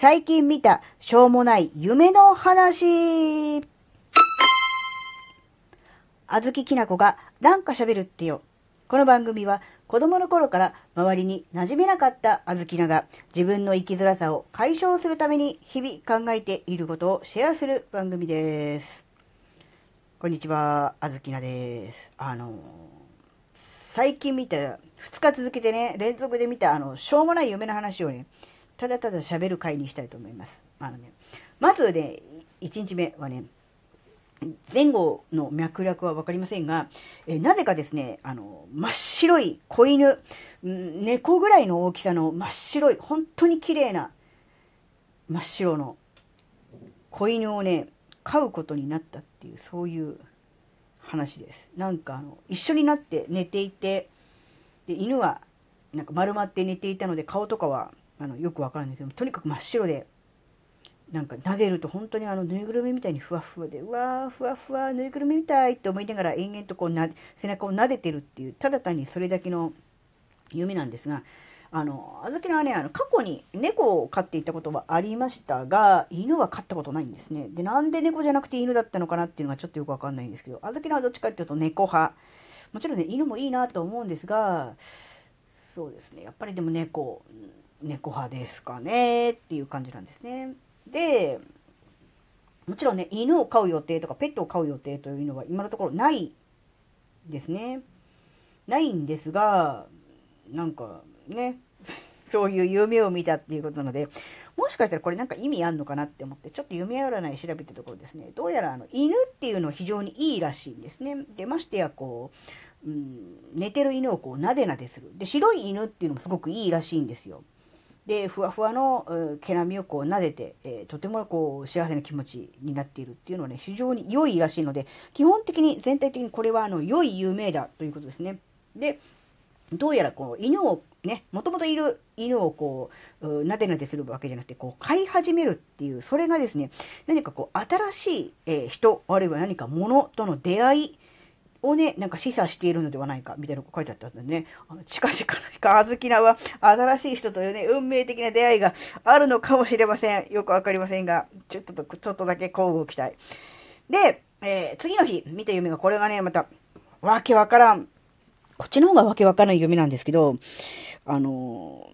最近見たしょうもない夢の話。あずききなこがなんか喋るってよ。この番組は子供の頃から周りに馴染めなかったあずきなが自分の生きづらさを解消するために日々考えていることをシェアする番組です。こんにちは、あずきなです。あの、最近見た、2日続けてね、連続で見た、あの、しょうもない夢の話をね、ただただ喋る回にしたいと思います。あのね、まずね、1日目はね、前後の脈絡は分かりませんが、えなぜかですね、あの、真っ白い子犬、猫ぐらいの大きさの真っ白い、本当に綺麗な真っ白の子犬をね、飼うことになったっていう、そういう話です。なんかあの、一緒になって寝ていて、で、犬はなんか丸まって寝ていたので、顔とかはあのよくわからないけど、とにかく真っ白で、なんか撫でると本当にあのぬいぐるみみたいにふわふわで、うわー、ふわふわ、ぬいぐるみみたいって思いながら延々とこうな背中を撫でてるっていう、ただ単にそれだけの夢なんですが、あの、あずきのはね、あの、過去に猫を飼っていたことはありましたが、犬は飼ったことないんですね。で、なんで猫じゃなくて犬だったのかなっていうのがちょっとよくわかんないんですけど、あずきのはどっちかっていうと猫派。もちろんね、犬もいいなと思うんですが、そうですね、やっぱりでも猫、猫派ですかねっていう感じなんですね。で、もちろんね、犬を飼う予定とかペットを飼う予定というのは今のところないですね。ないんですが、なんかね、そういう夢を見たっていうことなので、もしかしたらこれなんか意味あんのかなって思って、ちょっと夢占い調べたところですね、どうやらあの犬っていうのは非常にいいらしいんですね。で、ましてやこう、うん、寝てる犬をこうなでなでする。で、白い犬っていうのもすごくいいらしいんですよ。で、ふわふわの毛並みをこう撫でて、えー、とてもこう幸せな気持ちになっているっていうのはね、非常に良いらしいので、基本的に全体的にこれはあの良い夢だということですね。で、どうやらこう犬をね、もともといる犬をこう、なでなでするわけじゃなくて、こう飼い始めるっていう、それがですね、何かこう新しい、えー、人、あるいは何か物との出会い、をね、なんか示唆しているのではないか、みたいなのが書いてあったんでね、あの近々何かあずきなは新しい人というね、運命的な出会いがあるのかもしれません。よくわかりませんが、ちょっと、ちょっとだけ交互期待。で、えー、次の日見た夢が、これがね、また、わけわからん。こっちの方がわけわからない夢なんですけど、あの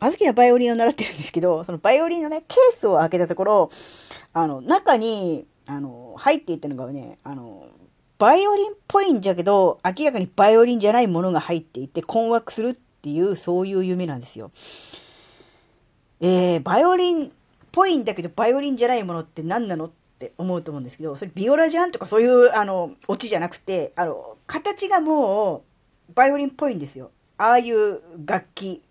ー、あずきはバイオリンを習ってるんですけど、そのバイオリンのね、ケースを開けたところ、あの、中に、あの、入っていったのがね、あの、バイオリンっぽいんじゃけど、明らかにバイオリンじゃないものが入っていて困惑するっていう、そういう夢なんですよ。えー、バイオリンっぽいんだけど、バイオリンじゃないものって何なのって思うと思うんですけど、それビオラじゃんとかそういう、あの、オチじゃなくて、あの、形がもう、バイオリンっぽいんですよ。ああいう楽器。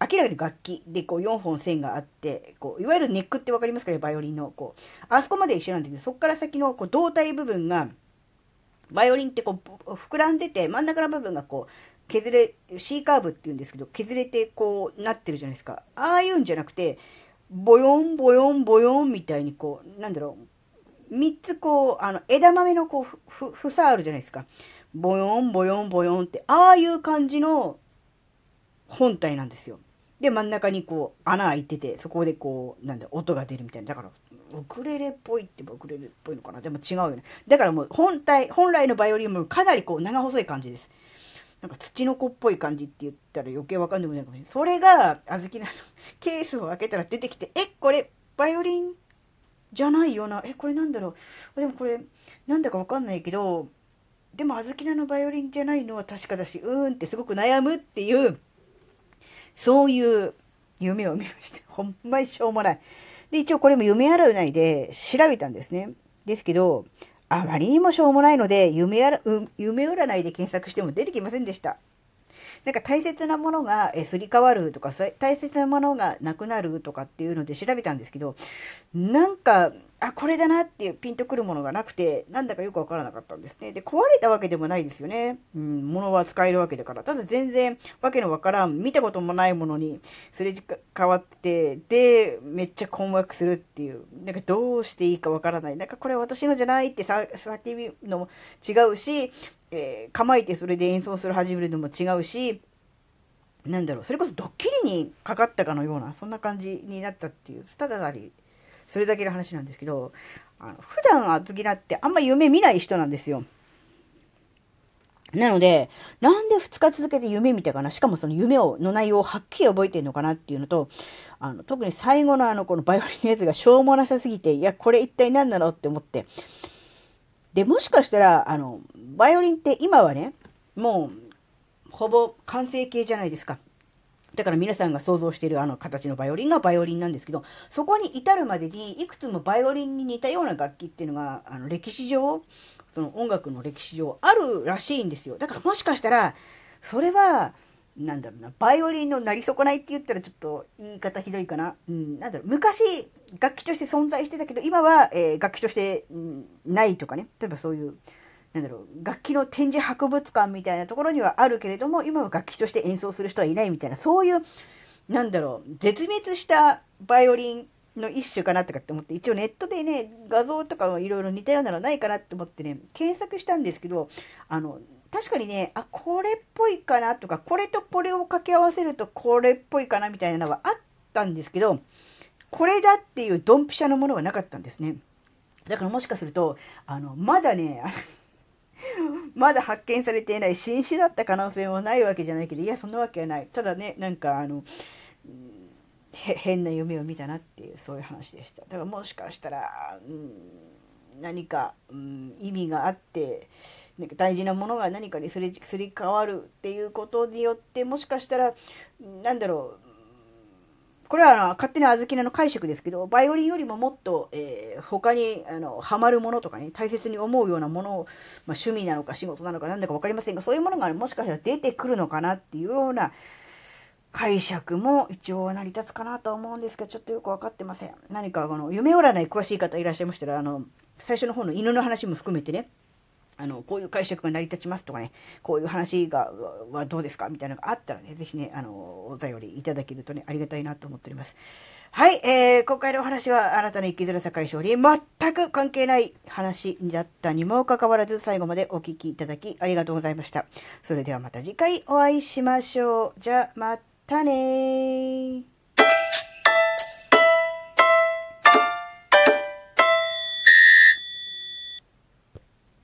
明らかに楽器でこう4本線があって、こう、いわゆるネックってわかりますかね、バイオリンの。こう、あそこまで一緒なんですけど、そこから先のこう胴体部分が、バイオリンってこう、膨らんでて、真ん中の部分がこう、削れ、C カーブって言うんですけど、削れてこう、なってるじゃないですか。ああいうんじゃなくて、ボヨン、ボヨン、ボヨンみたいにこう、なんだろう、三つこう、あの、枝豆のこう、ふ、ふさあるじゃないですか。ボヨン、ボヨン、ボヨンって、ああいう感じの本体なんですよ。で、真ん中にこう、穴開いてて、そこでこう、なんだ、音が出るみたいな。だから、ウクレレっぽいってウクレレっぽいのかな？でも違うよね。だからもう、本体、本来のバイオリンもかなりこう、長細い感じです。なんか土の子っぽい感じって言ったら余計わかんでもないかもしれない。それが、あずきなのケースを開けたら出てきて、え、これ、バイオリンじゃないよな？え、これなんだろう？でもこれ、なんだかわかんないけど、でもあずきなのバイオリンじゃないのは確かだし、うーんってすごく悩むっていう、そういう夢を見ました。ほんまにしょうもない。で、一応これも夢占いで調べたんですね。ですけど、あまりにもしょうもないので、夢やら、夢占いで検索しても出てきませんでした。なんか大切なものがすり替わるとか、大切なものがなくなるとかっていうので調べたんですけど、なんか、あ、これだなっていうピンとくるものがなくて、なんだかよくわからなかったんですね。で、壊れたわけでもないですよね。うん、物は使えるわけだから。ただ全然わけのわからん、見たこともないものにすれ変わって、で、めっちゃ困惑するっていう。なんかどうしていいかわからない。なんかこれは私のじゃないってさ叫ぶのも違うし、えー、構えてそれで演奏する始めるのも違うし、なんだろう、それこそドッキリにかかったかのような、そんな感じになったっていう、ただなり、それだけの話なんですけど、あの普段あずきなってあんま夢見ない人なんですよ。なので、なんで2日続けて夢見たかな？しかもその夢を、の内容をはっきり覚えてるのかなっていうのと、あの、特に最後のあの、このバイオリンのやつがしょうもなさすぎて、いや、これ一体何なの？って思って。で、もしかしたら、あの、バイオリンって今はね、もう、ほぼ完成形じゃないですか。だから皆さんが想像しているあの形のバイオリンがバイオリンなんですけど、そこに至るまでにいくつもバイオリンに似たような楽器っていうのが、あの歴史上、その音楽の歴史上あるらしいんですよ。だからもしかしたら、それは、なんだろうな、バイオリンのなり損ないって言ったらちょっと言い方ひどいかな。うん、なんだろう、昔楽器として存在してたけど、今は、えー、楽器として、うん、ないとかね。例えばそういう、なんだろう、楽器の展示博物館みたいなところにはあるけれども、今は楽器として演奏する人はいないみたいな、そういう、なんだろう、絶滅したバイオリンの一種かなとかって思って、一応ネットでね、画像とかいろいろ似たようなのないかなって思ってね、検索したんですけど、あの、確かにね、あ、これっぽいかなとか、これとこれを掛け合わせるとこれっぽいかなみたいなのはあったんですけど、これだっていうドンピシャのものはなかったんですね。だからもしかすると、あの、まだね、まだ発見されていない新種だった可能性もないわけじゃないけど、いや、そんなわけはない。ただね、なんかあの、変な夢を見たなっていうそういう話でしただからもしかしたら、うん、何か、うん、意味があってなんか大事なものが何かにすりすり替わるっていうことによってもしかしたらなんだろうこれはあの勝手な小豆菜の解釈ですけど、バイオリンよりももっと、えー、他にあのハマるものとかね、大切に思うようなものを、まあ、趣味なのか仕事なのか何だか分かりませんが、そういうものがもしかしたら出てくるのかなっていうような、解釈も一応成り立つかなと思うんですけど、ちょっとよくわかってません。何かこの夢占い詳しい方いらっしゃいましたら、あの、最初の方の犬の話も含めてね、あの、こういう解釈が成り立ちますとかね、こういう話が、はどうですかみたいなのがあったらね、ぜひね、あの、お便りいただけるとね、ありがたいなと思っております。はい、えー、今回のお話は、あなたの生きづらさ解消に全く関係ない話だったにもかかわらず、最後までお聞きいただきありがとうございました。それではまた次回お会いしましょう。じゃあ、またね